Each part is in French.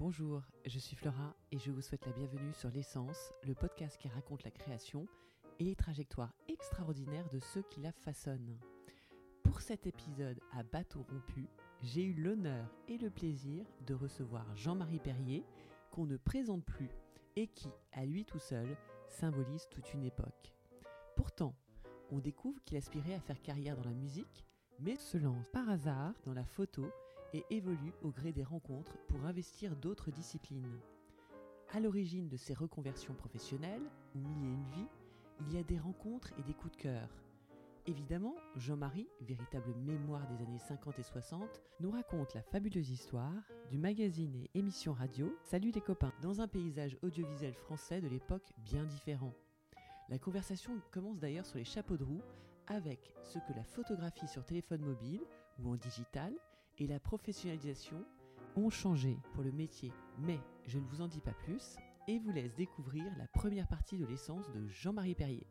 Bonjour, je suis Flora et je vous souhaite la bienvenue sur L'essence, le podcast qui raconte la création et les trajectoires extraordinaires de ceux qui la façonnent. Pour cet épisode à bateau rompu, j'ai eu l'honneur et le plaisir de recevoir Jean-Marie Perrier, qu'on ne présente plus et qui, à lui tout seul, symbolise toute une époque. Pourtant, on découvre qu'il aspirait à faire carrière dans la musique, mais se lance par hasard dans la photo et évolue au gré des rencontres pour investir d'autres disciplines. À l'origine de ces reconversions professionnelles, ou mille et une vies, il y a des rencontres et des coups de cœur. Évidemment, Jean-Marie, véritable mémoire des années 50 et 60, nous raconte la fabuleuse histoire du magazine et émission radio Salut les copains, dans un paysage audiovisuel français de l'époque bien différent. La conversation commence d'ailleurs sur les chapeaux de roue avec ce que la photographie sur téléphone mobile ou en digital et la professionnalisation ont changé pour le métier. Mais je ne vous en dis pas plus et vous laisse découvrir la première partie de l'essence de Jean-Marie Perrier.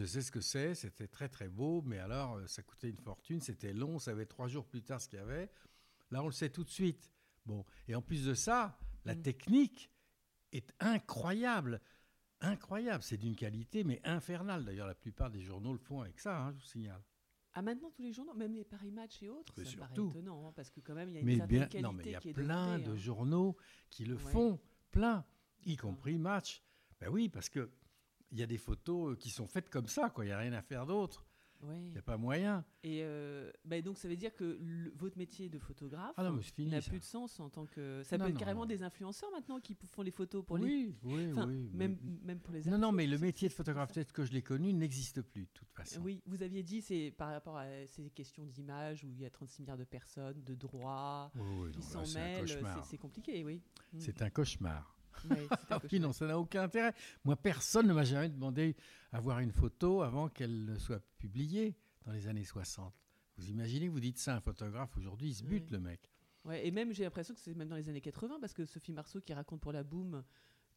Je sais ce que c'est, c'était très très beau, mais alors euh, ça coûtait une fortune, c'était long, on savait trois jours plus tard ce qu'il y avait. Là, on le sait tout de suite. Bon, et en plus de ça, la Mm. technique est incroyable. Incroyable, c'est d'une qualité, mais infernale. D'ailleurs, la plupart des journaux le font avec ça, hein, je vous signale. Ah maintenant tous les journaux, même les Paris Match et autres, Mais ça me paraît étonnant hein, parce que quand même il y a une Mais certaine bien, qualité non, mais il y a qui plein de hein. journaux qui le Ouais. font, plein, y compris Match. Ben oui, parce que il y a des photos euh, qui sont faites comme ça, quoi. Il n'y a rien à faire d'autre. Ouais. Il n'y a pas moyen. Et euh, bah, donc ça veut dire que le- votre métier de photographe Ah n'a plus de sens en tant que. Ça Non, peut être non, carrément non. des influenceurs maintenant qui font les photos pour les. oui, oui, Enfin, oui. même, même pour les Non, non, mais le métier de photographe tel que je l'ai connu n'existe plus, de toute façon. Oui, vous aviez dit c'est par rapport à ces questions d'image où il y a 36 milliards de personnes, de droits qui s'en mêlent, c'est compliqué, oui. C'est un cauchemar. Ouais, Ah oui, non, ça n'a aucun intérêt. Moi, personne ne m'a jamais demandé à voir une photo avant qu'elle ne soit publiée dans les années 60. Vous imaginez, vous dites ça à un photographe aujourd'hui, il se bute, Oui. le mec. Ouais, et même j'ai l'impression que c'est même dans les années 80 parce que Sophie Marceau qui raconte pour la Boom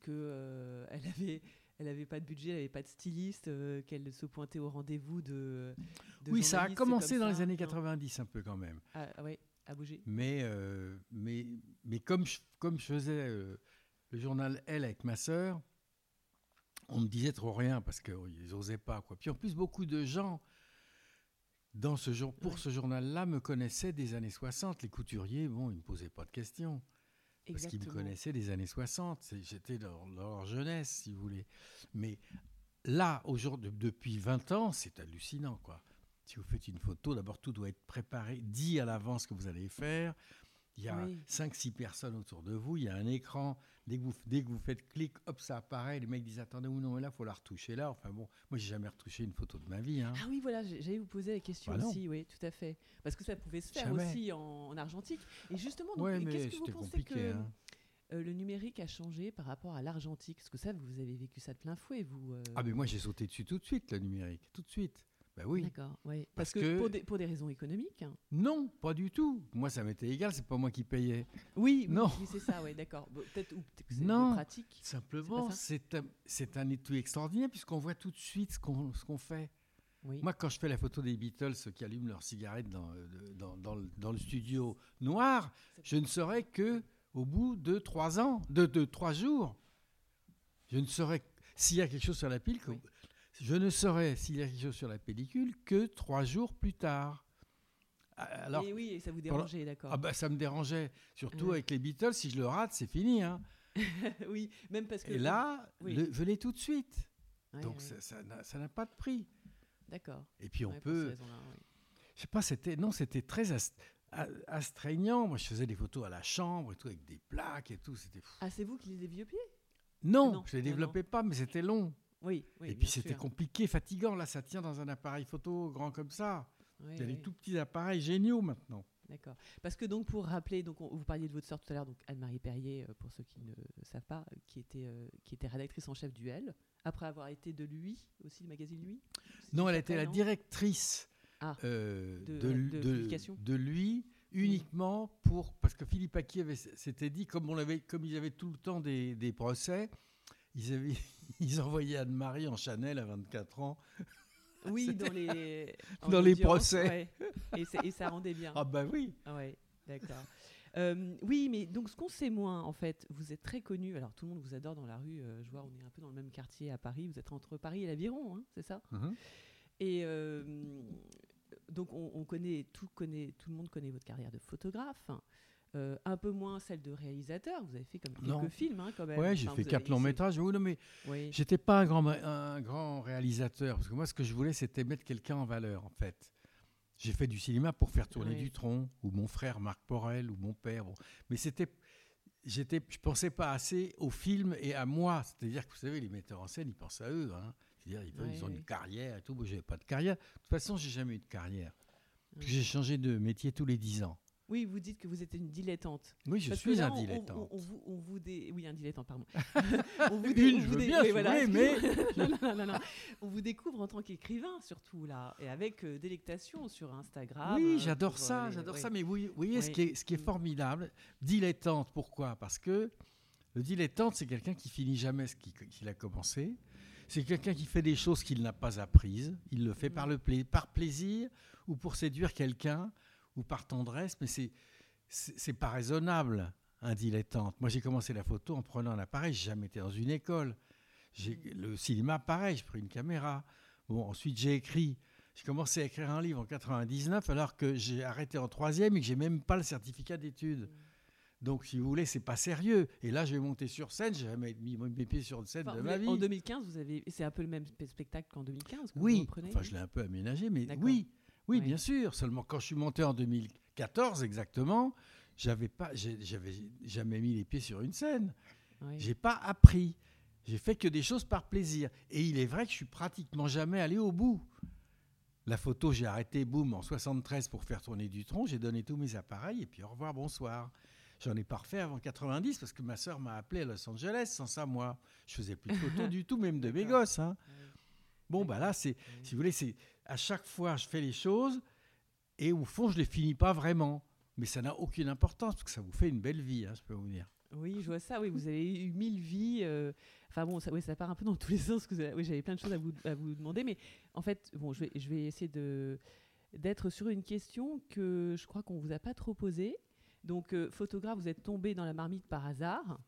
que euh, elle avait elle avait pas de budget, elle avait pas de styliste, euh, qu'elle se pointait au rendez-vous de, de oui, ça a commencé comme dans ça. les années Non. 90 un peu quand même. Ah, ah ouais, à bouger. Mais, euh, mais, mais comme, je, comme je faisais euh, le journal Elle avec ma sœur, on me disait trop rien parce qu'ils n'osaient pas. Quoi. Puis en plus, beaucoup de gens dans ce jour, pour Ouais. ce journal-là me connaissaient des années 60. Les couturiers, bon, ils ne me posaient pas de questions. Parce qu'ils me connaissaient des années 60. C'est- J'étais dans, dans leur jeunesse, si vous voulez. Mais là, aujourd'hui, depuis 20 ans, c'est hallucinant, quoi. Si vous faites une photo, d'abord, tout doit être préparé, dit à l'avance ce que vous allez faire. Il y a Oui. 5-6 personnes autour de vous, il y a un écran. Dès que vous, dès que vous faites clic, hop, ça apparaît. Les mecs disent Attendez, ou non, mais là, il faut la retoucher là. Enfin bon, moi, j'ai jamais retouché une photo de ma vie. hein. Ah oui, voilà, j'allais vous poser la question Bah aussi, oui, tout à fait. Parce que ça pouvait se faire Jamais. aussi en, en argentique. Et justement, donc, ouais, qu'est-ce que vous pensez que hein. euh, le numérique a changé par rapport à l'argentique? Parce que ça, vous avez vécu ça de plein fouet, vous. euh, Ah, mais moi, j'ai sauté dessus tout de suite, le numérique. Tout de suite. Ben oui. D'accord, oui. Parce, Parce que, que- Pour, des, pour des raisons économiques. hein. Non, pas du tout. Moi, ça m'était égal, c'est pas moi qui payais. Oui, Non. oui, c'est ça, oui, d'accord. Peut-être ou peut-être que c'est pratique. Simplement, C'est un, un étui extraordinaire puisqu'on voit tout de suite ce qu'on fait. Oui. Moi, quand je fais la photo des Beatles qui allument leur cigarette dans, euh, dans, dans le, dans le studio noir, je ne saurais que au bout de trois ans, de, de trois jours. Je ne saurais s'il y a quelque chose sur la pile. que- Oui. Je ne saurais s'il y a quelque chose sur la pellicule que trois jours plus tard. Alors, et oui, et ça vous dérangeait, d'accord. ah bah, ça me dérangeait. Surtout Ouais. avec les Beatles, si je le rate, c'est fini. hein. oui, même parce que. Et là, oui. le- je l'ai tout de suite. Ouais, Donc ouais, ça- n'a pas de prix. D'accord. Et puis on peut, oui. je sais pas, c'était non, c'était très ast- astreignant. Moi, je faisais des photos à la chambre et tout avec des plaques et tout. C'était fou. Ah, c'est vous qui les vieux pieds? Non, non, je les non, développais pas, mais c'était long. Oui, oui. et puis c'était compliqué, fatigant. Là, ça tient dans un appareil photo grand comme ça. Oui, Il y a des tout petits appareils géniaux maintenant. D'accord. Parce que donc pour rappeler, donc on- vous parliez de votre sœur tout à l'heure, donc Anne-Marie Perrier, euh, pour ceux qui ne savent pas, euh, qui était euh, qui était rédactrice en chef du L, après avoir été de lui aussi, le magazine lui. Non, elle était la directrice Ah, euh, de- de, de de- publication. de lui uniquement pour parce que Philippe Aki avait s'était dit comme on avait comme ils avaient tout le temps des, des procès, ils avaient ils envoyaient Anne-Marie en Chanel à 24 ans. Oui, dans les Dans procès. ouais. Et, ça rendait bien. Ah bah oui. Ouais, d'accord. Euh, oui, mais donc ce qu'on sait moins, en fait, vous êtes très connu. Alors tout le monde vous adore dans la rue. euh, je vois, on est un peu dans le même quartier à Paris. Vous êtes entre Paris et l'Aviron, hein, c'est ça? Mhm. Et euh, donc on, on connaît tout, connaît, tout le monde connaît votre carrière de photographe. Euh, un peu moins celle de réalisateur. Vous avez fait comme quelques Non. films, hein, quand même. Ouais, j'ai Enfin, fait quatre longs métrages. Oui, non, mais Oui. j'étais pas un grand, un grand réalisateur parce que moi, ce que je voulais, c'était mettre quelqu'un en valeur, en fait. J'ai fait du cinéma pour faire tourner tronc, ou mon frère Marc Porel, ou mon père. Mais c'était, j'étais, je pensais pas assez au film et à moi. C'est-à-dire que vous savez, les metteurs en scène, ils pensent à eux. Hein. C'est-à-dire, ils, ont Ouais, une carrière et tout. Moi, j'avais pas de carrière. De toute façon, j'ai jamais eu de carrière. Ouais. J'ai changé de métier tous les dix ans. Oui, vous dites que vous êtes une dilettante. Oui, je Parce suis là, un on- on- dilettante. On, vous, on vous dé- Oui, un dilettante, pardon. on vous Une, on je vous veux dé- bien, oui, voilà, non, non, non, non. On vous découvre en tant qu'écrivain, surtout, là, et avec euh, délectation sur Instagram. Oui, euh, j'adore ça, euh, j'adore ouais. ça. Mais vous, vous voyez, ce, Oui. qui est, ce qui est Mm. formidable, dilettante, pourquoi? Parce que le dilettante, c'est quelqu'un qui finit jamais ce qu'il a commencé. C'est quelqu'un qui fait des choses qu'il n'a pas apprises. Il le fait Mm. par, le pla- par plaisir ou pour séduire quelqu'un ou par tendresse, mais c'est c'est pas raisonnable, un dilettante. Moi, j'ai commencé la photo en prenant un appareil. J'ai jamais été dans une école. Le cinéma, pareil, j'ai pris une caméra. Bon, ensuite, j'ai écrit. J'ai commencé à écrire un livre en 99 alors que j'ai arrêté en troisième et que j'ai même pas le certificat d'études. Donc, si vous voulez, c'est pas sérieux. Et là, je vais monter sur scène. J'ai jamais mis mes pieds sur une scène Enfin, de ma vie. En 2015, vous avez. C'est un peu le même spe- spectacle qu'en 2015. que vous Oui, enfin, je l'ai un peu aménagé, mais oui, oui, Oui. bien sûr. Seulement quand je suis monté en 2014 exactement, j'avais pas, j'avais jamais mis les pieds sur une scène. Oui. J'ai pas appris. J'ai fait que des choses par plaisir. Et il est vrai que je suis pratiquement jamais allé au bout. La photo, j'ai arrêté, boum, en 73 pour faire tourner du tronc. J'ai donné tous mes appareils et puis au revoir, bonsoir. J'en ai pas refait avant 90 parce que ma sœur m'a appelé à Los Angeles. Sans ça, moi, je faisais plus de photos du tout, même de mes gosses. hein. Bon, bah là, c'est, si vous voulez, c'est à chaque fois, je fais les choses et au fond, je les finis pas vraiment. Mais ça n'a aucune importance parce que ça vous fait une belle vie, hein, je peux vous dire. Oui, je vois ça. Oui, vous avez eu mille vies. euh, Enfin bon, ça, part un peu dans tous les sens. Que oui, j'avais plein de choses à vous, demander, mais en fait, bon, je vais, essayer d'être sur une question que je crois qu'on vous a pas trop posée. Donc, euh, photographe, vous êtes tombé dans la marmite par hasard,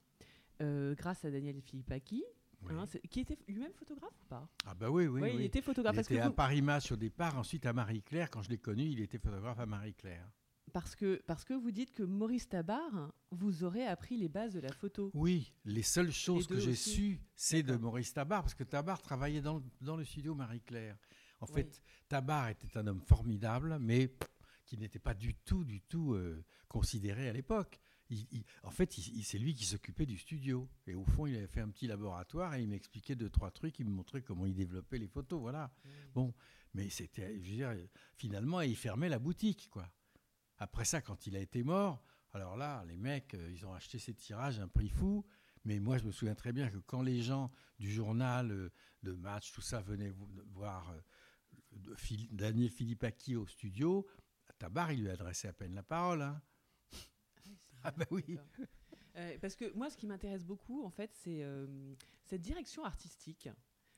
euh, grâce à Daniel Philippaki, Oui. hein, qui était lui-même photographe ou pas? Ah bah oui, oui, Oui, il était photographe Il parce était que à vous- Paris Match au départ, ensuite à Marie-Claire. Quand je l'ai connu, il était photographe à Marie-Claire. parce que parce que vous dites que Maurice Tabar vous aurait appris les bases de la photo. Oui, les seules choses que j'ai aussi su, c'est de. Maurice Tabar, parce que Tabar travaillait dans, le- dans le studio Marie-Claire. En Oui. fait, Tabar était un homme formidable, mais qui n'était pas du tout, du tout euh, considéré à l'époque. Il- il- en fait, c'est lui qui s'occupait du studio. Et au fond, il avait fait un petit laboratoire et il m'expliquait deux, trois trucs. Il me montrait comment il développait les photos. Voilà. Bon, mais c'était, je veux dire, finalement, il fermait la boutique, quoi. Après ça, quand il a été mort, alors là, les mecs, euh, ils ont acheté ces tirages à un prix fou. Mais moi, je me souviens très bien que quand les gens du journal, euh, de match, tout ça, venaient vo- voir euh, Daniel Philippaki au studio, Tabar, il lui adressait à peine la parole. hein. Ah bah oui. Euh, parce que moi, ce qui m'intéresse beaucoup, en fait, c'est euh, cette direction artistique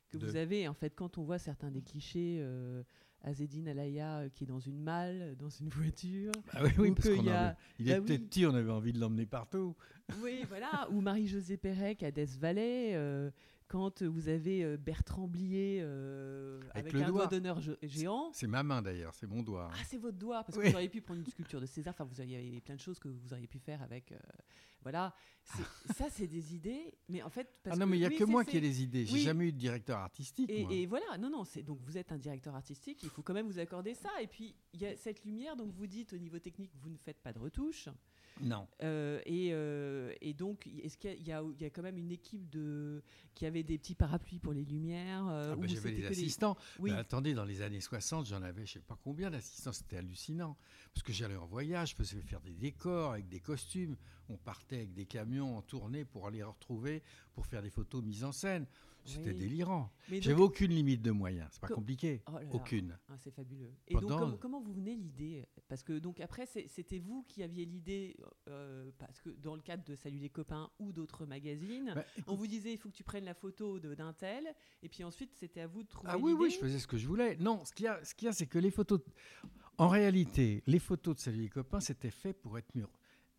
que De- vous avez. En fait, quand on voit certains des clichés, euh, Azedine Alaya qui est dans une malle, dans une voiture. Ah oui, oui, parce qu'il a- avait- il Bah était oui. petit, on avait envie de l'emmener partout. Oui, voilà. Ou Marie-Josée Pérec à Death Valley. euh, quand vous avez euh, Bertrand Blier euh, Avec avec, le un doigt. doigt d'honneur géant. C'est ma main d'ailleurs, c'est mon doigt. hein. Ah, c'est votre doigt, parce que vous auriez pu prendre une sculpture de César. Enfin, vous auriez plein de choses que vous auriez pu faire avec. euh, voilà. C'est- Ça, c'est des idées. Mais en fait. Parce Ah non, mais il n'y a oui, que moi qui ai des idées. J'ai Oui. jamais eu de directeur artistique. moi. Et, et voilà, non, non, donc vous êtes un directeur artistique, il faut quand même vous accorder ça. Et puis il y a cette lumière, donc vous dites au niveau technique, vous ne faites pas de retouches. Non. Euh, et, euh, et donc, est-ce qu'il y, a- il y y a quand même une équipe de qui avait des petits parapluies pour les lumières euh, Ah bah, J'avais des assistants. Oui. Mais attendez, dans les années 60, j'en avais je sais pas combien d'assistants. C'était hallucinant. Parce que j'allais en voyage, je faisais faire des décors avec des costumes. On partait avec des camions en tournée pour aller retrouver, pour faire des photos mises en scène. C'était Oui. délirant. Donc- J'avais aucune limite de moyens. C'est pas Co- compliqué. Oh là là. Aucune. Ah, c'est fabuleux. Et donc, comment, vous venez l'idée? Parce que donc après, c'était vous qui aviez l'idée, euh, parce que dans le cadre de Salut les copains ou d'autres magazines, Bah, on vous disait il faut que tu prennes la photo d'un tel, et puis ensuite c'était à vous de trouver Ah oui, oui, je faisais ce que je voulais. Non, ce qu'il y a, ce qu'il y a, c'est que les photos. En réalité, les photos de Salut les copains, c'était fait pour être mur-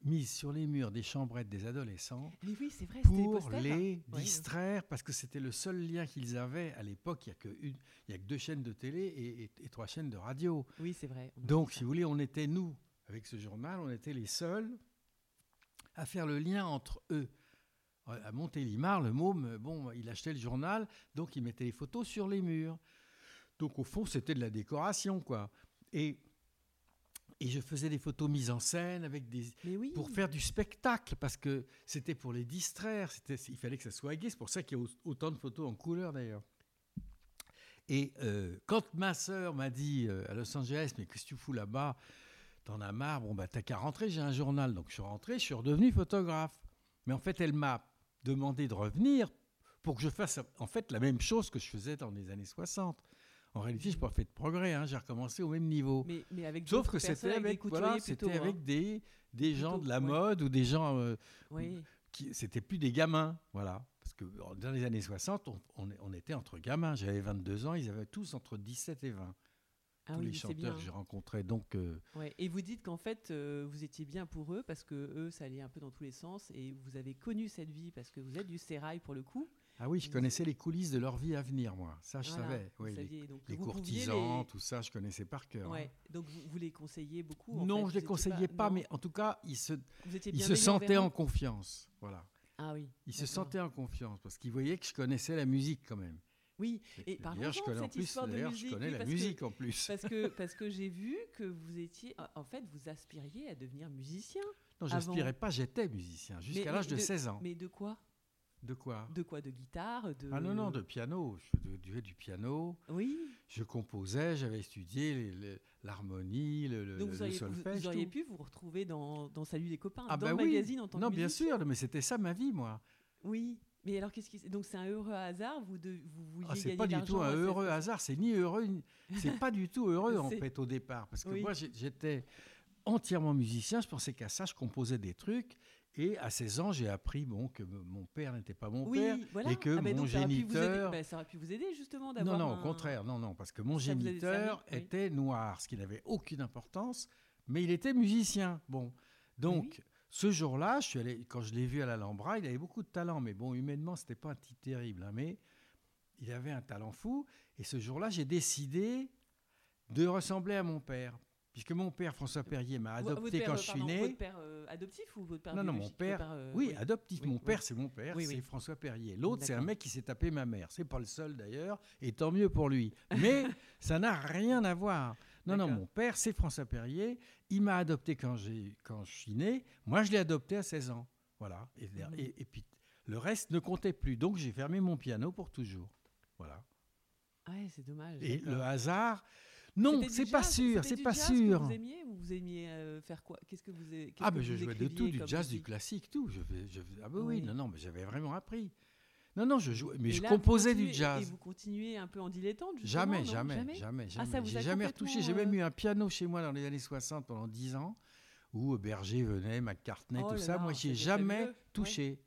mises sur les murs des chambrettes des adolescents Mais oui, vrai, pour les distraire, parce que c'était le seul lien qu'ils avaient. À l'époque, il n'y a, a que deux chaînes de télé et, et- et trois chaînes de radio. Oui, c'est vrai. Donc, si vous voulez, on était, nous, avec ce journal, on était les seuls à faire le lien entre eux. À Montélimar, le môme, bon, il achetait le journal, donc il mettait les photos sur les murs. Donc, au fond, c'était de la décoration, quoi. Et, et je faisais des photos mises en scène avec des, oui. pour faire du spectacle, parce que c'était pour les distraire, c'était, il fallait que ça soit gai, c'est pour ça qu'il y a au- autant de photos en couleur d'ailleurs. Et euh, quand ma sœur m'a dit euh, à Los Angeles, mais qu'est-ce que tu fous là-bas? T'en as marre, bon bah t'as qu'à rentrer, j'ai un journal. Donc je suis rentré, je suis redevenu photographe. Mais en fait, elle m'a demandé de revenir pour que je fasse en fait la même chose que je faisais dans les années 60. En réalité, je n'ai pas fait de progrès, hein, j'ai recommencé au même niveau. Mais, mais avec Sauf que c'était avec, des voilà, plutôt, hein. avec des, des gens de la ouais. mode ou des gens euh, Oui. qui c'était plus des gamins, voilà. Parce que dans les années 60, on, on- on était entre gamins. J'avais 22 ans, ils avaient tous entre 17 et 20. Ah tous oui, les chanteurs que j'ai rencontrés. Donc, euh, Ouais. Et vous dites qu'en fait, euh, vous étiez bien pour eux parce que eux, ça allait un peu dans tous les sens et vous avez connu cette vie parce que vous êtes du sérail pour le coup. Ah oui, je connaissais les coulisses de leur vie à venir, moi. Ça, je Voilà, savais. Oui, les, donc courtisans, les- tout ça, je connaissais par cœur. hein. Ouais. Donc vous, vous les conseillez beaucoup. en Non, fait, je vous les conseillais pas, mais en tout cas, ils se, ils se sentaient en confiance. Voilà. Ah oui. Ils se sentaient en confiance parce qu'ils voyaient que je connaissais la musique quand même. Oui. Et D'ailleurs, je parlons-en de connais en cette plus. histoire de D'ailleurs, je musique, connais oui, la que- musique en plus. Parce que, parce que j'ai vu que vous étiez. En fait, vous aspiriez à devenir musicien. Non, j'aspirais pas, j'étais musicien jusqu'à l'âge de- 16 ans. Mais de quoi? De quoi De quoi De guitare de... Ah non, non, de piano. Je jouais du piano, Oui. je composais, j'avais étudié l'harmonie, le, le- Donc le auriez, solfège. vous auriez pu vous retrouver dans, dans Salut les copains, Ah dans bah le oui. magazine en tant Non, que bien sûr, mais c'était ça ma vie, moi. Oui. Mais alors, qu'est-ce qui. Donc, c'est un heureux hasard Vous, de, vous vouliez Ah, c'est pas du tout un heureux hasard, c'est ni heureux, ni- c'est pas du tout heureux en fait au départ. Parce que Oui. moi j'étais entièrement musicien, je pensais qu'à ça, je composais des trucs. Et à 16 ans, j'ai appris bon, que mon père n'était pas mon Oui, père. voilà. et que Ah, mon donc, ça aurait pu vous aider- géniteur- ben, ça aurait pu vous aider justement Non, d'avoir. non, un- au contraire, non, non, parce que mon Ça géniteur servi, oui. était noir, ce qui n'avait aucune importance, mais il était musicien. Bon, donc Oui. ce jour-là, je suis allé, quand je l'ai vu à l'Alhambra, il avait beaucoup de talent, mais bon, humainement, c'était pas un type terrible, hein, mais il avait un talent fou. Et ce jour-là, j'ai décidé de ressembler à mon père, puisque mon père François Perrier m'a adopté père, quand euh, je suis né. Votre père euh, adoptif ou votre père Non, non, mon père- euh, Oui, adoptif. Oui, mon oui. père, c'est mon père, Oui, c'est. François Perrier. L'autre, c'est un mec qui s'est tapé ma mère. C'est pas le seul d'ailleurs, et tant mieux pour lui. Mais ça n'a rien à voir. Non, non, mon père, c'est François Perrier. Il m'a adopté quand, j'ai, quand je suis né. Moi, je l'ai adopté à 16 ans. Voilà. Et, Mhm. et- et puis, le reste ne comptait plus. Donc, j'ai fermé mon piano pour toujours. Voilà. Ouais, c'est dommage. Et le hasard. Non, c'est pas sûr, c'est pas jazz que sûr. Vous aimiez ou vous aimiez euh, faire quoi? Qu'est-ce que vous qu'est-ce Ah, ben je jouais de tout, du jazz, du classique, tout. Je, je ah, bah oui, Oui. non, non, mais j'avais vraiment appris. Non, non, je jouais, mais Et je là, composais du jazz. Et vous continuez un peu en dilettante Jamais, jamais, jamais, jamais, Ah, jamais. vous J'ai jamais retouché. J'ai même euh, eu un piano chez moi dans les années 60 pendant 10 ans, où euh, Berger venait, McCartney, Oh tout là ça. là, Moi, j'y ai c'était jamais fabuleux. Ouais. touché.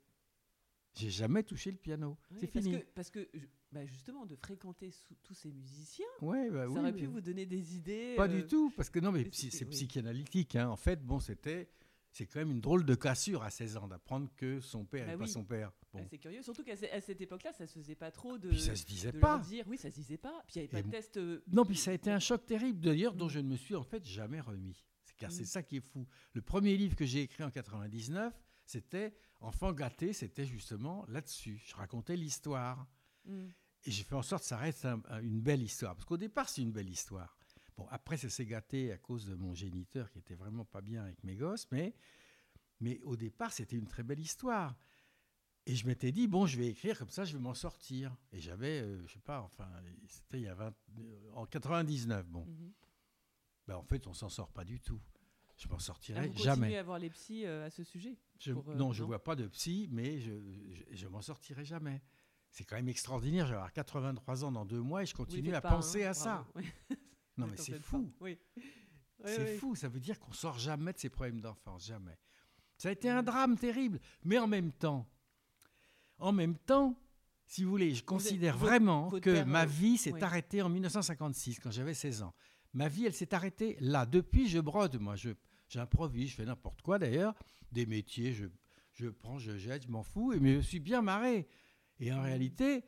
J'ai jamais touché le piano. Oui, C'est fini. Que, parce que je- bah, justement, de fréquenter sous- tous ces musiciens, Ouais, bah ça oui, aurait pu vous donner des idées. Pas euh, du tout, parce que non, mais psy- c'est- c'est oui. psychanalytique. hein. En fait, bon, c'était, c'est quand même une drôle de cassure à 16 ans d'apprendre que son père Bah n'est pas oui. son père. ah, Bon. c'est curieux, surtout qu'à cette époque-là, ça se faisait pas trop de. Puis ça se disait pas. dire, oui, ça se disait pas. Puis il n'y avait pas de test. euh, Non, puis ça a été un choc terrible, d'ailleurs, dont Mm. je ne me suis en fait jamais remis. C'est car c'est Mm. ça qui est fou. Le premier livre que j'ai écrit en 99, c'était Enfant gâté, c'était justement là-dessus. Je racontais l'histoire. hmm. Et j'ai fait en sorte que ça reste un- un- une belle histoire. Parce qu'au départ, c'est une belle histoire. Bon, après, ça s'est gâté à cause de mon géniteur qui était vraiment pas bien avec mes gosses, mais, mais au départ, c'était une très belle histoire. Et je m'étais dit, bon, je vais écrire comme ça, je vais m'en sortir. Et j'avais, euh, je sais pas, enfin, c'était il y a 20, euh, en 99, bon. Ben, en fait, on s'en sort pas du tout. Je m'en Ah, sortirai vous jamais. continuez à voir les psys euh, à ce sujet Je- pour, euh, non, je non vois pas de psy, mais je, je, je m'en sortirai jamais. C'est quand même extraordinaire. Avoir 83 ans dans deux mois et je continue à pas, penser hein, à ça. Oui, Non, mais c'est fou. Oui. C'est fou. Ça veut dire qu'on sort jamais de ces problèmes d'enfance, jamais. Ça a été un drame terrible, mais en même temps, en même temps, si vous voulez, je considère vraiment que ma euh, vie s'est arrêtée en 1956 quand j'avais 16 ans. Ma vie, elle s'est arrêtée là. Depuis, je brode. Moi, je j'improvise, je fais n'importe quoi d'ailleurs, des métiers, je, je prends, je jette, je m'en fous, et mais je suis bien marré. Et en réalité,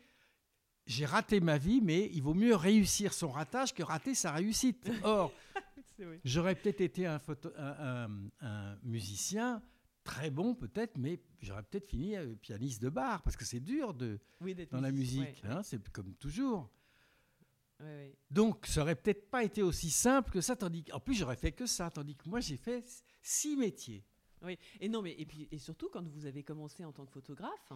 j'ai raté ma vie, mais il vaut mieux réussir son ratage que rater sa réussite. Or. J'aurais peut-être été un, photo- un- un- un musicien très bon, peut-être, mais j'aurais peut-être fini euh, pianiste de bar, parce que c'est dur de, Oui, d'être dans la musique, ouais, hein, c'est comme toujours. ouais. Donc, ça aurait peut-être pas été aussi simple que ça, tandis qu'en plus, j'aurais fait que ça, tandis que moi, j'ai fait six métiers. Oui, et non, mais et puis et surtout quand vous avez commencé en tant que photographe,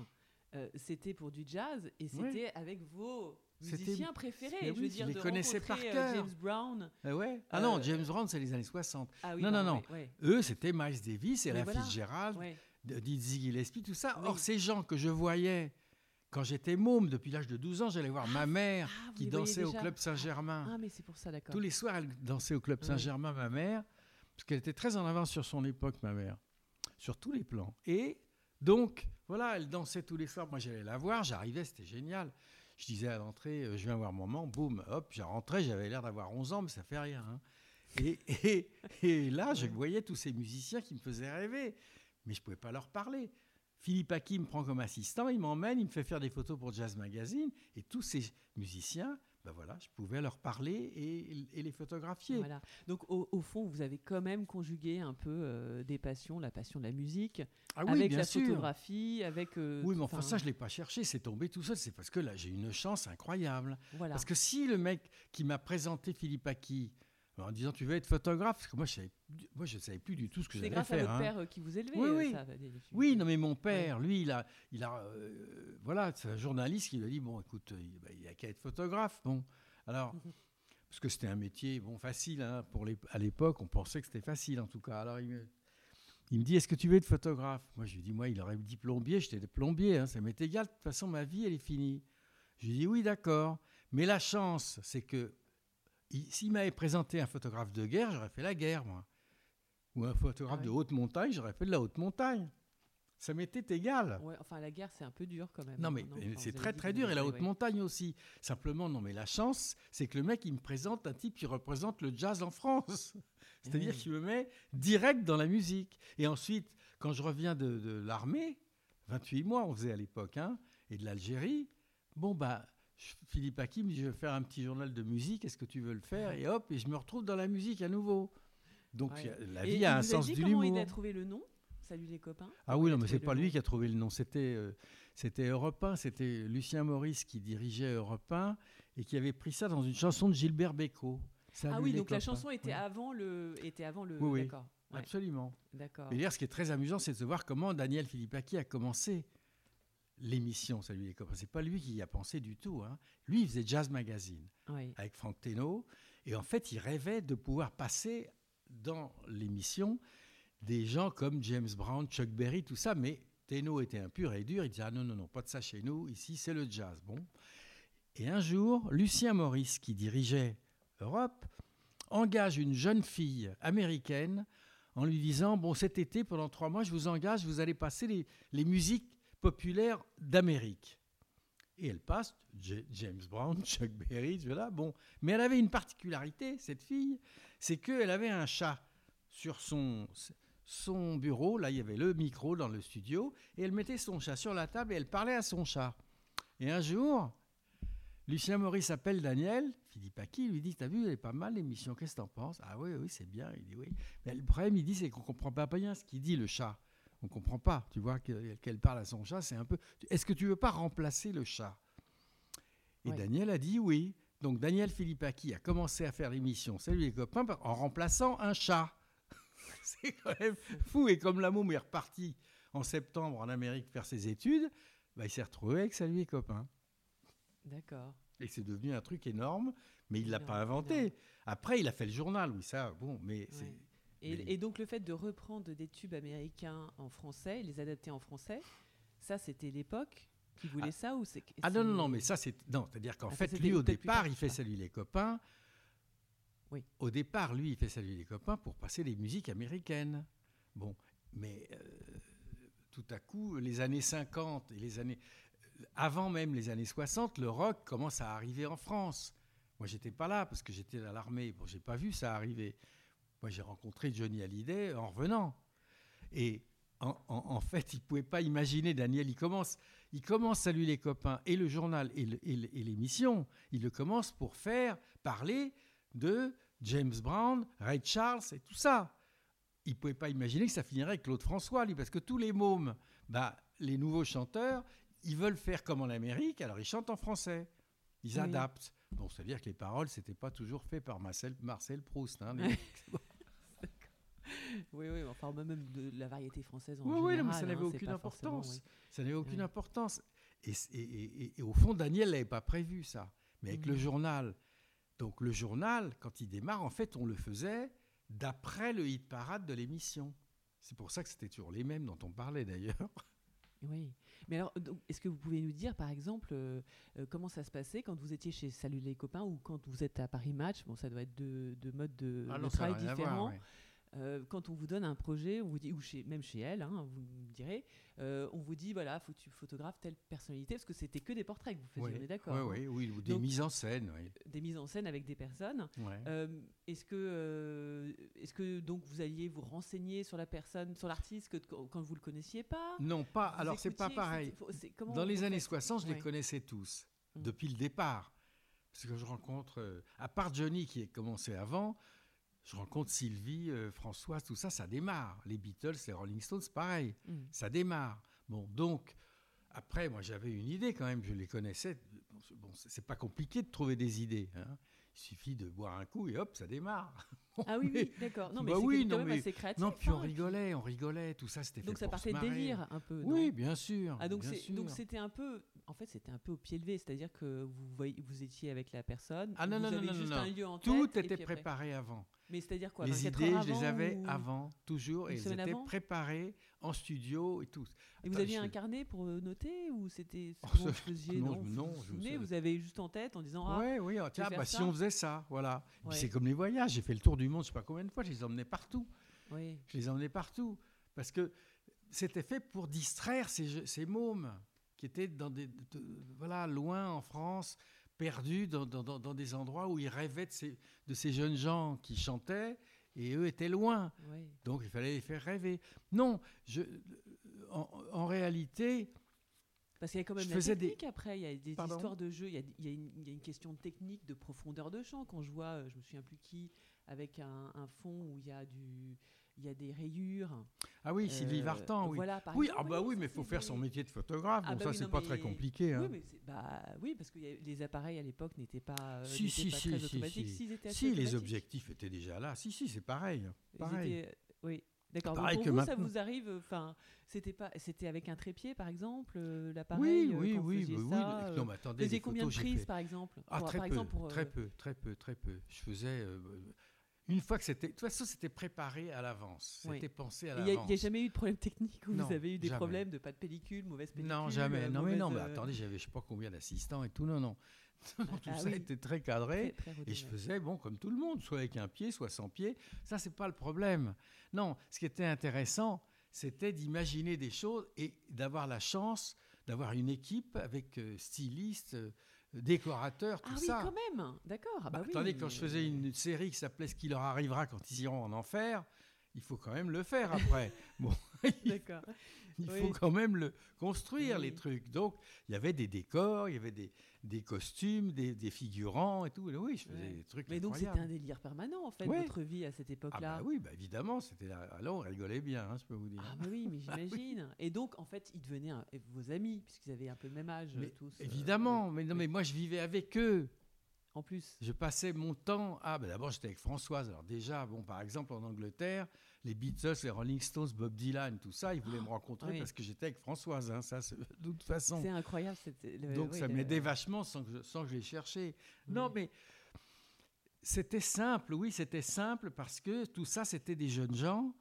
euh, c'était pour du jazz et c'était avec vos musiciens préférés. Je veux je dire, les de connaissais par rencontrer, cœur. James Brown. Ah ouais Ah non, Euh, James Brown, c'est les années 60. Ah oui, Non, non, pardon, non. ouais, Eux, c'était Miles Davis et Oui, la voilà. Fitzgerald, Dizzy Gillespie, tout ça. Or, ces gens que je voyais quand j'étais môme, depuis l'âge de 12 ans, j'allais voir ma mère Ah, qui dansait au Club Saint-Germain. Ah, mais c'est pour ça, d'accord. Tous les soirs, elle dansait au Club. Saint-Germain, ma mère, parce qu'elle était très en avance sur son époque, ma mère, sur tous les plans. Et donc, voilà, elle dansait tous les soirs. Moi, j'allais la voir, j'arrivais, c'était génial. Je disais à l'entrée, euh, je viens voir maman, boum, hop, j'ai rentré, j'avais l'air d'avoir 11 ans, mais ça fait rien. hein. Et, et- et là, je voyais tous ces musiciens qui me faisaient rêver, mais je ne pouvais pas leur parler. Philippe Aki me prend comme assistant, il m'emmène, il me fait faire des photos pour Jazz Magazine, et tous ces musiciens, ben voilà, je pouvais leur parler et, et les photographier. Voilà. Donc au, au fond, vous avez quand même conjugué un peu euh, des passions, la passion de la musique, Ah oui, avec bien la sûr. photographie, avec. euh, Oui, mais enfin, ça, je ne l'ai pas cherché, c'est tombé tout seul. C'est parce que là, j'ai une chance incroyable. Voilà. Parce que si le mec qui m'a présenté Philippe Aki, en disant tu veux être photographe, parce que moi, je savais, moi, je ne savais plus du tout ce que c'est j'allais grâce à faire. votre hein. père euh, qui vous élevait. Oui, euh, oui. ça, Oui, non, mais mon père, lui, il a, il a euh, voilà, c'est un journaliste qui lui a dit bon, écoute, il, bah, il a qu'à être photographe. Bon, alors, parce que c'était un métier, bon, facile, hein, pour les, à l'époque, on pensait que c'était facile, en tout cas. Alors, il me, il me dit, est-ce que tu veux être photographe? Moi, je lui dis, moi, il aurait dit plombier, j'étais plombier, hein, ça m'est égal. De toute façon, ma vie, elle est finie. Je lui dis, oui, d'accord. Mais la chance, c'est que s'il m'avait présenté un photographe de guerre, j'aurais fait la guerre, moi. Ou un photographe Ah de haute montagne, j'aurais fait de la haute montagne. Ça m'était égal. Ouais, enfin, la guerre, c'est un peu dur quand même. Non, hein, mais Enfin, c'est très très dur. Et la haute ouais. montagne aussi. Simplement, non, mais la chance, c'est que le mec, il me présente un type qui représente le jazz en France. C'est-à-dire oui. qu'il me met direct dans la musique. Et ensuite, quand je reviens de, de l'armée, 28 mois on faisait à l'époque, hein, et de l'Algérie, bon, bah, Philippe Hakim me dit, je vais faire un petit journal de musique, est-ce que tu veux le faire Et hop, et je me retrouve dans la musique à nouveau. Donc, Ouais. la vie a un sens dit de comment il l'humour. a trouvé le nom? Salut les copains. Ah oui, non, mais c'est pas lui nom? qui a trouvé le nom. C'était euh, c'était Europe 1, c'était Lucien Maurice qui dirigeait Europe 1 et qui avait pris ça dans une chanson de Gilbert Bécaud. Ah Salut oui, les donc la chanson était avant le, était avant le. Oui, oui. D'accord. Ouais, Absolument. D'accord. Et d'ailleurs, ce qui est très amusant, c'est de voir comment Daniel Philippaki a commencé l'émission. C'est pas lui qui y a pensé du tout. hein. Lui, il faisait Jazz Magazine Oui. avec Franck Teno. Et en fait, il rêvait de pouvoir passer dans l'émission des gens comme James Brown, Chuck Berry, tout ça. Mais Teno était un pur et dur. Il disait ah non, non, non, pas de ça chez nous. Ici, c'est le jazz. Bon. Et un jour, Lucien Maurice, qui dirigeait Europe, engage une jeune fille américaine en lui disant Bon, cet été, pendant trois mois, je vous engage, vous allez passer les, les musiques populaires d'Amérique. Et elle passe James Brown, Chuck Berry, voilà. Bon, mais elle avait une particularité, cette fille, c'est qu'elle avait un chat sur son, son bureau. Là, il y avait le micro dans le studio, et elle mettait son chat sur la table et elle parlait à son chat. Et un jour, Lucien Maurice appelle Daniel, Philippe Aki, lui dit T'as vu, elle est pas mal l'émission, qu'est-ce que t'en penses? Ah oui, oui, c'est bien. Il dit Oui. Mais le problème, il dit, c'est qu'on comprend pas bien ce qu'il dit, le chat. On comprend pas. Tu vois que- qu'elle parle à son chat, c'est un peu. Est-ce que tu veux pas remplacer le chat? Et. Daniel a dit oui. Donc Daniel Philippaki a commencé à faire l'émission Salut les copains en remplaçant un chat. c'est quand même fou. Et comme la môme est repartie en septembre en Amérique faire ses études, bah, il s'est retrouvé avec Salut les copains. D'accord. Et c'est devenu un truc énorme, mais il l'a pas inventé. énorme. Après, il a fait le journal, oui, ça, bon, mais c'est- Ouais. Et, donc le fait de reprendre des tubes américains en français, les adapter en français, ça c'était l'époque qui voulait ça ou c'est Ah non, non, mais ça, c'est. Non, c'est-à-dire qu'en Ah, fait, lui, au départ, il fait. Salut les copains. Oui. Au départ, lui, il fait Salut les copains pour passer les musiques américaines. Bon, mais euh, tout à coup, les années 50 et les années. Avant même les années 60, le rock commence à arriver en France. Moi, j'étais pas là parce que j'étais à l'armée. Bon, j'ai pas vu ça arriver. Moi, j'ai rencontré Johnny Hallyday en revenant. Et en, en- en fait, il pouvait pas imaginer, Daniel, il commence, il commence Salut les copains et le journal et l'émission, il le commence pour faire parler de James Brown, Ray Charles et tout ça. Il pouvait pas imaginer que ça finirait avec Claude François, lui, parce que tous les mômes, bah, les nouveaux chanteurs, ils veulent faire comme en Amérique, alors ils chantent en français. Ils Oui. adaptent. Bon, c'est-à-dire que les paroles, c'était pas toujours fait par Marcel, Marcel Proust. hein, les- Oui, oui, enfin même de la variété française en Oui, général. oui, non, mais ça hein, n'avait aucune importance. oui. Ça n'avait aucune Oui. importance. Et, c- et- et- et- et au fond, Daniel l'avait pas prévu, ça. Mais avec le journal. Donc le journal, quand il démarre, en fait, on le faisait d'après le hit parade de l'émission. C'est pour ça que c'était toujours les mêmes dont on parlait d'ailleurs. Oui. Mais alors, est-ce que vous pouvez nous dire, par exemple, euh, euh, comment ça se passait quand vous étiez chez Salut les copains ou quand vous êtes à Paris Match? Bon, ça doit être deux, deux modes de, Ah de non, n'a travail voir, différents. ouais. Euh, quand on vous donne un projet, on vous dit, ou chez, même chez elle, hein, vous me direz, euh, on vous dit, voilà, faut que tu photographes telle personnalité, parce que c'était que des portraits que vous faisiez, Oui, on est d'accord oui, hein, oui, ou des Donc- mises en scène. Oui. Des mises en scène avec des personnes. Ouais. Euh, est-ce que, euh, est-ce que donc vous alliez vous renseigner sur la personne, sur l'artiste que, quand vous le connaissiez pas? Non, pas. Vous Alors, c'est pas pareil. faut- Dans les années faites? 60, je les connaissais tous, Mm. depuis le départ. Parce que je rencontre, euh, à part Johnny qui a commencé avant, je rencontre Sylvie, euh, Françoise, tout ça, ça démarre. Les Beatles, les Rolling Stones, pareil, Mm. ça démarre. Bon, donc, après, moi j'avais une idée quand même, je les connaissais. Bon, c'est- pas compliqué de trouver des idées. hein. Il suffit de boire un coup et hop, ça démarre. Ah oui, oui, d'accord. Non, mais Bah c'est oui, quand même mais- assez créatif. Non, puis on hein, rigolait, on rigolait, tout ça, c'était fait Donc ça pour partait délire un peu. Oui, non? bien sûr. Ah donc c'était un peu en fait c'était un peu au pied levé, c'est-à-dire que vous voyez vous étiez avec la personne, Ah non, vous non, non, avez non, juste non, un non. lieu en Tout tête, était après- préparé avant. Mais c'est-à-dire quoi les 24 idées, je les avais ou- avant, toujours, et elles étaient avant préparées en studio et tout. Et vous aviez je- un carnet pour euh, noter ou c'était Oh, comment ça- vous faisiez non, non, vous je vous avez juste en tête en disant ah Oui, oui, oh, tiens, bah, si on faisait ça, voilà. Ouais. C'est comme les voyages, j'ai fait le tour du monde, je sais pas combien de fois, je les emmenais partout. oui. Je les emmenais partout. Parce que c'était fait pour distraire ces, ces mômes qui étaient dans des, de- voilà, loin en France, perdus dans, dans- des endroits où ils rêvaient de ces, de ces jeunes gens qui chantaient et eux étaient loin. oui. Donc il fallait les faire rêver. Non, je, en, en réalité, Parce qu'il y a quand même Je la des- technique après, il y a des Pardon histoires de jeu, il y a, il y a une, il y a une question de technique, de profondeur de champ. Quand je vois, euh, je me souviens plus qui, avec un, un fond où il y a du, il y a des rayures. ah oui, Sylvie Euh, Vartan, oui. Voilà, par Oui, exemple, ah bah oui, mais il faut faire des- son métier de photographe. Ah bon, bah ça, oui, c'est pas mais- très compliqué. hein. Oui, mais c'est- bah, oui, parce que les appareils à l'époque n'étaient pas, euh, Si, n'étaient si, pas si, très automatiques. si. Les objectifs étaient déjà là. Si, si, c'est pareil. Pareil. étaient- oui, d'accord. Pour que vous, ça vous arrive. Enfin, c'était pas, c'était avec un trépied, par exemple, euh, Oui, l'appareil. euh, oui, quand oui, oui, oui. ça, euh, Non, mais attendez, Vous faisiez combien de prises, par exemple Ah, peu, euh, très peu, très peu, très peu. Je faisais. Une fois que c'était. De toute façon, c'était préparé à l'avance. Oui. C'était pensé à Il n'y a, l'avance. il y a jamais eu de problème technique où Non, vous avez eu des jamais. problèmes de pas de pellicule, mauvaise pellicule Non, jamais. euh, Non, mais non, mais euh, attendez, j'avais je sais pas combien d'assistants et tout. Non, non. Non, tout Ah ça oui. était très cadré. très- très Et je faisais, bon, comme tout le monde, soit avec un pied, soit sans pied. Ça, c'est pas le problème. Non, ce qui était intéressant, c'était d'imaginer des choses et d'avoir la chance d'avoir une équipe avec euh, stylistes, décorateurs, tout Ah oui, ça. quand même. D'accord. Ah bah Bah, oui, attendez, quand je faisais euh, une série qui s'appelait Ce qui leur arrivera quand ils iront en enfer, il faut quand même le faire après. bon, D'accord. il oui. faut quand même le construire, les trucs. Donc, il y avait des décors, il y avait des, des costumes, des, des figurants et tout. Et oui, je faisais Ouais. des trucs Mais donc c'était un délire permanent en fait Ouais. votre vie à cette Ah époque-là. bah oui, bah évidemment, c'était là. Alors on rigolait bien, hein, je peux vous dire. Ah bah oui, mais j'imagine. Et donc en fait, ils devenaient un- vos amis puisqu'ils avaient un peu le même âge Mais tous. euh, évidemment, mais non, mais moi je vivais avec eux. En plus. Je passais mon temps. Ah, ben d'abord j'étais avec Françoise. Alors déjà, bon, par exemple en Angleterre, les Beatles, les Rolling Stones, Bob Dylan, tout ça, ils voulaient me rencontrer oui. parce que j'étais avec Françoise, hein, ça, de toute façon. C'est incroyable. le- Donc oui, ça le- m'aidait vachement sans que je, sans que je les cherchais. Non, mais c'était simple, oui, c'était simple parce que tout ça, c'était des jeunes gens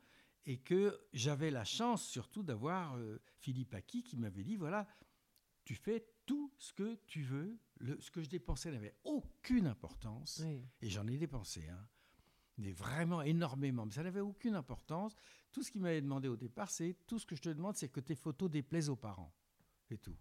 et que j'avais la chance surtout d'avoir euh, Philippe Aki qui m'avait dit, voilà, tu fais tout ce que tu veux. Le- ce que je dépensais n'avait aucune importance. Oui. Et j'en ai dépensé, hein. Mais vraiment énormément. Mais ça n'avait aucune importance. Tout ce qu'il m'avait demandé au départ, c'est tout ce que je te demande, c'est que tes photos déplaisent aux parents. C'est tout.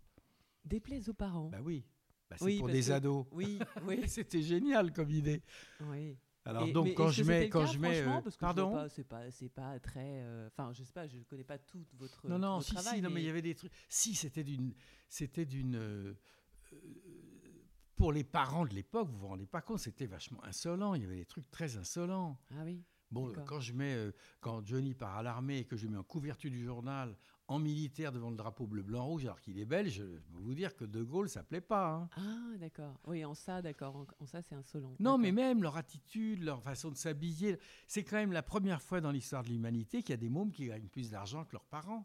Déplaise aux parents. Bah oui. Bah, c'est Oui, pour des que- ados. Oui, oui, C'était génial comme idée. oui. Alors Et- donc mais quand je mets le quand je mets franchement? euh, parce que je vois pardon? c'est pas c'est pas très euh, enfin je sais pas je connais pas tout votre non non votre si travail si non mais il y avait des trucs si c'était d'une c'était d'une euh, euh, pour les parents de l'époque vous vous rendez pas compte c'était vachement insolent. Il y avait des trucs très insolents. Ah oui bon quand je mets euh, quand Johnny part à l'armée et que je mets en couverture du journal en militaire devant le drapeau bleu blanc rouge alors qu'il est belge je peux vous dire que De Gaulle ça plaît pas hein. ah d'accord. Oui en ça d'accord. En, en ça c'est insolent. Non, mais même leur attitude, leur façon de s'habiller, c'est quand même la première fois dans l'histoire de l'humanité qu'il y a des mômes qui gagnent plus d'argent que leurs parents.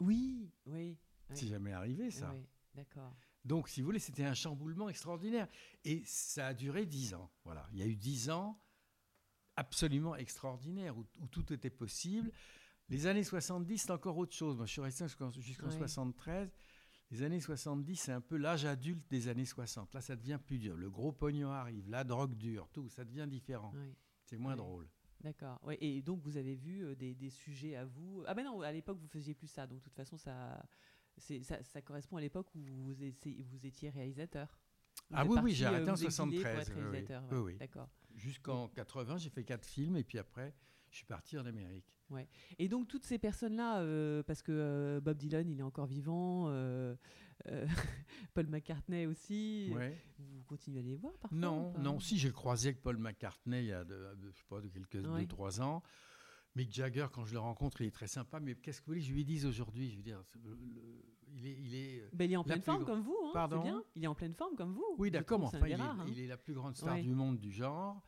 oui oui. C'est oui, jamais arrivé, ça. oui, d'accord Donc, si vous voulez, c'était un chamboulement extraordinaire. Et ça a duré dix ans. Voilà. Il y a eu dix ans absolument extraordinaires où, où tout était possible. Les années 70, c'est encore autre chose. Moi, je suis resté jusqu'en jusqu'en Ouais. 73. Les années 70, c'est un peu l'âge adulte des années 60. Là, ça devient plus dur. Le gros pognon arrive, la drogue dure, tout. Ça devient différent. oui C'est moins drôle. D'accord. Ouais, et donc vous avez vu euh, des, des sujets à vous? Ah ben non, à l'époque vous faisiez plus ça. Donc de toute façon ça, ça, ça correspond à l'époque où vous, essayez- vous étiez réalisateur. Vous Ah oui, oui, j'ai arrêté en vous exiler pour 73, être oui, oui. réalisateur, Oui, ouais. oui. D'accord. Jusqu'en 80, j'ai fait quatre films et puis après, je suis parti en Amérique. Et donc toutes ces personnes-là, euh, parce que euh, Bob Dylan il est encore vivant, euh, euh, Paul McCartney aussi. Ouais. Vous continuez à les voir parfois Non, non. Si j'ai croisé avec Paul McCartney il y a, de, je sais pas, de quelques Ouais. deux, trois ans. Mick Jagger, quand je le rencontre, il est très sympa. Mais qu'est-ce que vous voulez que je lui dise aujourd'hui? Je veux dire, c'est le- le- il est, il est. Ben, il est en pleine forme comme vous, hein, Pardon? bien. Il est en pleine forme comme vous. Oui, d'accord, mais enfin, il est, hein. il est la plus grande star Ouais. du monde du genre.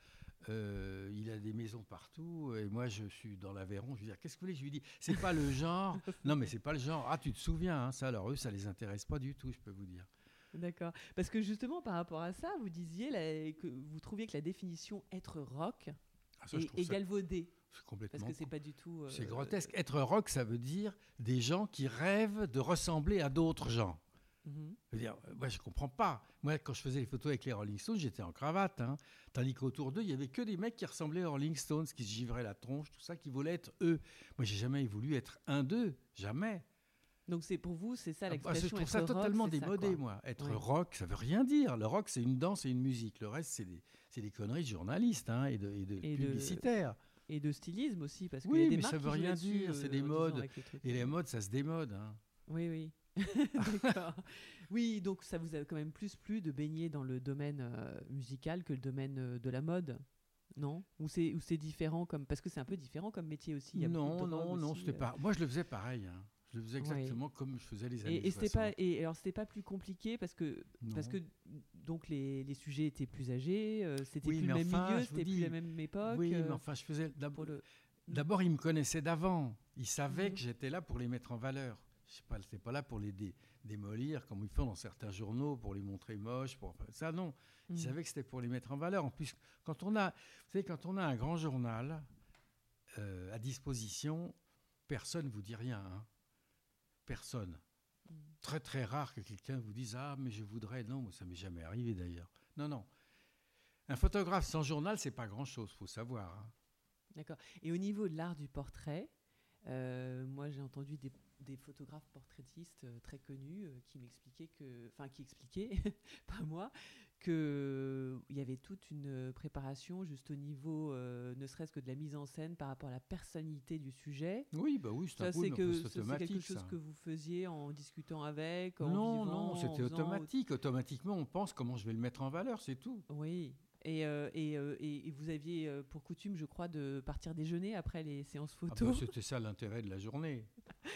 Euh, il a des maisons partout et moi je suis dans l'Aveyron. Je veux dire, qu'est-ce que vous voulez que Je lui dis, c'est pas le genre. Non, mais c'est pas le genre. Ah, tu te souviens hein, Ça, alors eux, ça les intéresse pas du tout, je peux vous dire. D'accord. Parce que justement, par rapport à ça, vous disiez la- que vous trouviez que la définition être rock Ah, ça, est, galvaudée. C'est Parce complètement. que c'est pas du tout. euh, C'est grotesque. Être rock, ça veut dire des gens qui rêvent de ressembler à d'autres gens. Je veux dire, euh, moi, je comprends pas. Moi, quand je faisais les photos avec les Rolling Stones, j'étais en cravate. hein. Tandis qu'autour d'eux, il y avait que des mecs qui ressemblaient aux Rolling Stones, qui se givraient la tronche, tout ça, qui voulaient être eux. Moi, j'ai jamais voulu être un d'eux. Jamais. Donc c'est pour vous, c'est ça Ah, bah, l'expression. je trouve ça rock, totalement démodé, moi. Être Oui. rock, ça veut rien dire. Le rock, c'est une danse et une musique. Le reste, c'est des, conneries de journalistes hein, et de, et de Et de- publicitaires. Et de stylisme aussi, parce qu'il Oui, y a des mais marques ça veut rien dire, c'est euh, des disant modes. les. Et les modes, ça se démode. hein. Oui, oui. D'accord. Oui, donc ça vous a quand même plus plu de baigner dans le domaine euh, musical que le domaine euh, de la mode Non? Ou c'est ou c'est différent comme parce que c'est un peu différent comme métier aussi. il y a beaucoup de Non, non, non, c'était euh. pas. Moi, je le faisais pareil. hein. Je le faisais Ouais. exactement comme je faisais les années Et, et c'était 60. pas et alors c'était pas plus compliqué parce que parce que donc les, les sujets étaient plus âgés, euh, c'était Oui, plus le même enfin, milieu, c'était plus la même époque. Oui, euh, mais enfin, je faisais. d'ab- pour le D'abord, ils me connaissaient d'avant. Ils savaient Mhm. que j'étais là pour les mettre en valeur. Je sais pas, c'était pas là pour les dé- démolir comme ils font dans certains journaux pour les montrer moches. Pour ça, non. Ils Mhm. savaient que c'était pour les mettre en valeur. En plus, quand on a, vous savez, quand on a un grand journal euh, à disposition, personne vous dit rien. hein. Personne. Très très rare que quelqu'un vous dise ah mais je voudrais. Non, ça m'est jamais arrivé d'ailleurs. Non non. Un photographe sans journal, c'est pas grand chose, faut savoir. hein. D'accord. Et au niveau de l'art du portrait, euh, moi j'ai entendu des, des photographes portraitistes euh, très connus euh, qui m'expliquaient que, enfin qui expliquaient, pas moi, que il y avait toute une préparation juste au niveau, euh, ne serait-ce que de la mise en scène par rapport à la personnalité du sujet. Oui, bah oui, c'est que c'est quelque chose ça. que vous faisiez en discutant avec, en Non, vivant, non, c'était automatique. Automatiquement, on pense comment je vais le mettre en valeur, c'est tout. Oui. Et, euh, et, euh, et- vous aviez euh, pour coutume, je crois, de partir déjeuner après les séances Ah bah, photos. C'était ça l'intérêt de la journée.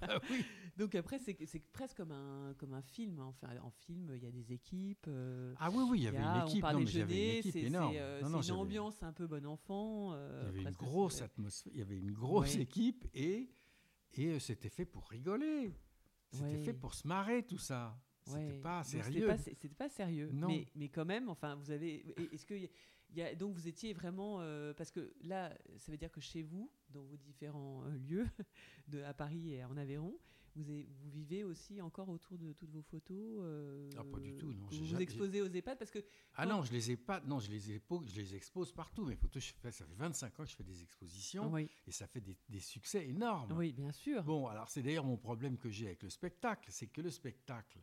Ah oui. Donc après, c'est presque comme un, comme un film. hein. Enfin, en film, il y a des équipes. euh, Ah oui, oui, il y avait une on équipe. part Non, mais une équipe c'est énorme. c'est, Non, c'est non, une ambiance un peu bon enfant. Il y avait une grosse atmosphère, il y avait une grosse Ouais. équipe et, et c'était fait pour rigoler. C'était Ouais. fait pour se marrer tout ça. C'était Ouais. pas Donc, c'était sérieux. pas- C'était pas sérieux. Non. Mais, mais quand même, enfin, vous avez. Est-ce que y a- y a- donc vous étiez vraiment euh, parce que là, ça veut dire que chez vous, dans vos différents euh, lieux, de, à Paris et en Aveyron, vous, avez- vous vivez aussi encore autour de toutes vos photos. euh, Ah, pas du tout, non, Vous vous exposez aux EHPAD parce que Ah non, je les ai pas. Non, je les je les expose partout. Mes photos, je fais, ça fait 25 ans que je fais des expositions oui, et ça fait des, des succès énormes. oui, bien sûr. Bon, alors c'est d'ailleurs mon problème que j'ai avec le spectacle, c'est que le spectacle,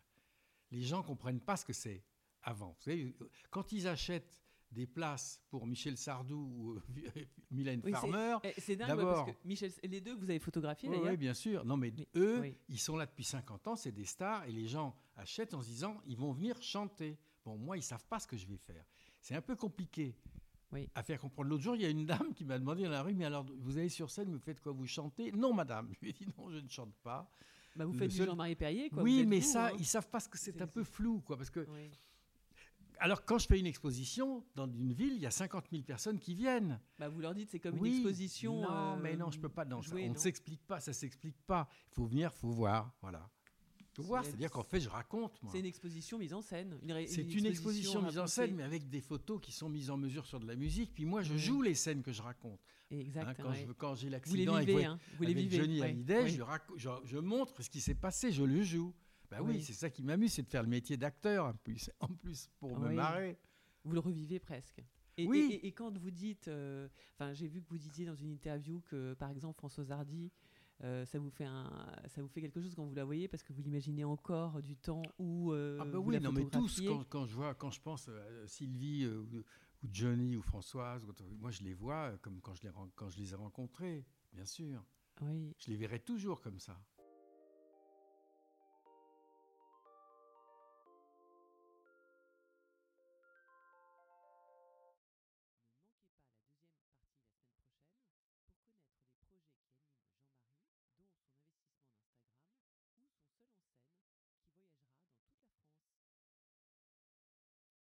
les gens comprennent pas ce que c'est avant. Vous savez, quand ils achètent des places pour Michel Sardou ou euh, Mylène Oui, Farmer, Eh, C'est dingue ouais, parce que Michel, les deux que vous avez photographiés Oui, d'ailleurs. oui, bien sûr. Non, mais, Mais- eux, oui. ils sont là depuis 50 ans, c'est des stars, et les gens achètent en se disant, ils vont venir chanter. Bon, moi, ils savent pas ce que je vais faire. C'est un peu compliqué à faire comprendre. L'autre jour, il y a une dame qui m'a demandé dans la rue, mais alors, vous allez sur scène, vous faites quoi? Vous chantez? Non, madame. Je lui ai dit, non, je ne chante pas. Bah, vous faites du seul- Jean-Marie Perrier, quoi. oui, mais vous, ça, hein. ils savent pas ce que c'est un peu flou, quoi. Parce que, Oui. alors, quand je fais une exposition dans une ville, il y a 50 000 personnes qui viennent. Bah, vous leur dites c'est comme Oui, une exposition. Non, euh, mais non, je peux pas. Non, ça- on ne s'explique pas, ça s'explique pas. Il faut venir, il faut voir, voilà. C'est-à-dire qu'en fait, je raconte. C'est une exposition mise en scène. C'est une exposition mise en scène, mais avec des photos qui sont mises en mesure sur de la musique. Puis moi, je joue les scènes que je raconte. Hein, quand ouais. je- quand j'ai l'accident avec, hein. Vous les avec vivez. Johnny ouais, Hallyday, ouais. je, raco- je- je montre ce qui s'est passé, je le joue. Bah oui, Oui. c'est ça qui m'amuse, c'est de faire le métier d'acteur en plus, en plus pour me marrer. Vous le revivez presque. Et, Oui. et- et- et quand vous dites, euh, enfin, j'ai vu que vous disiez dans une interview que, par exemple, Françoise Hardy, euh, ça vous fait un, ça vous fait quelque chose quand vous la voyez parce que vous l'imaginez encore du temps où. euh, ah bah vous oui, la non mais tous, quand, quand je vois, quand je pense à Sylvie euh, ou, Johnny ou Françoise, moi je les vois euh, comme quand je les, quand je les ai rencontrés, bien sûr. Oui. Je les verrai toujours comme ça.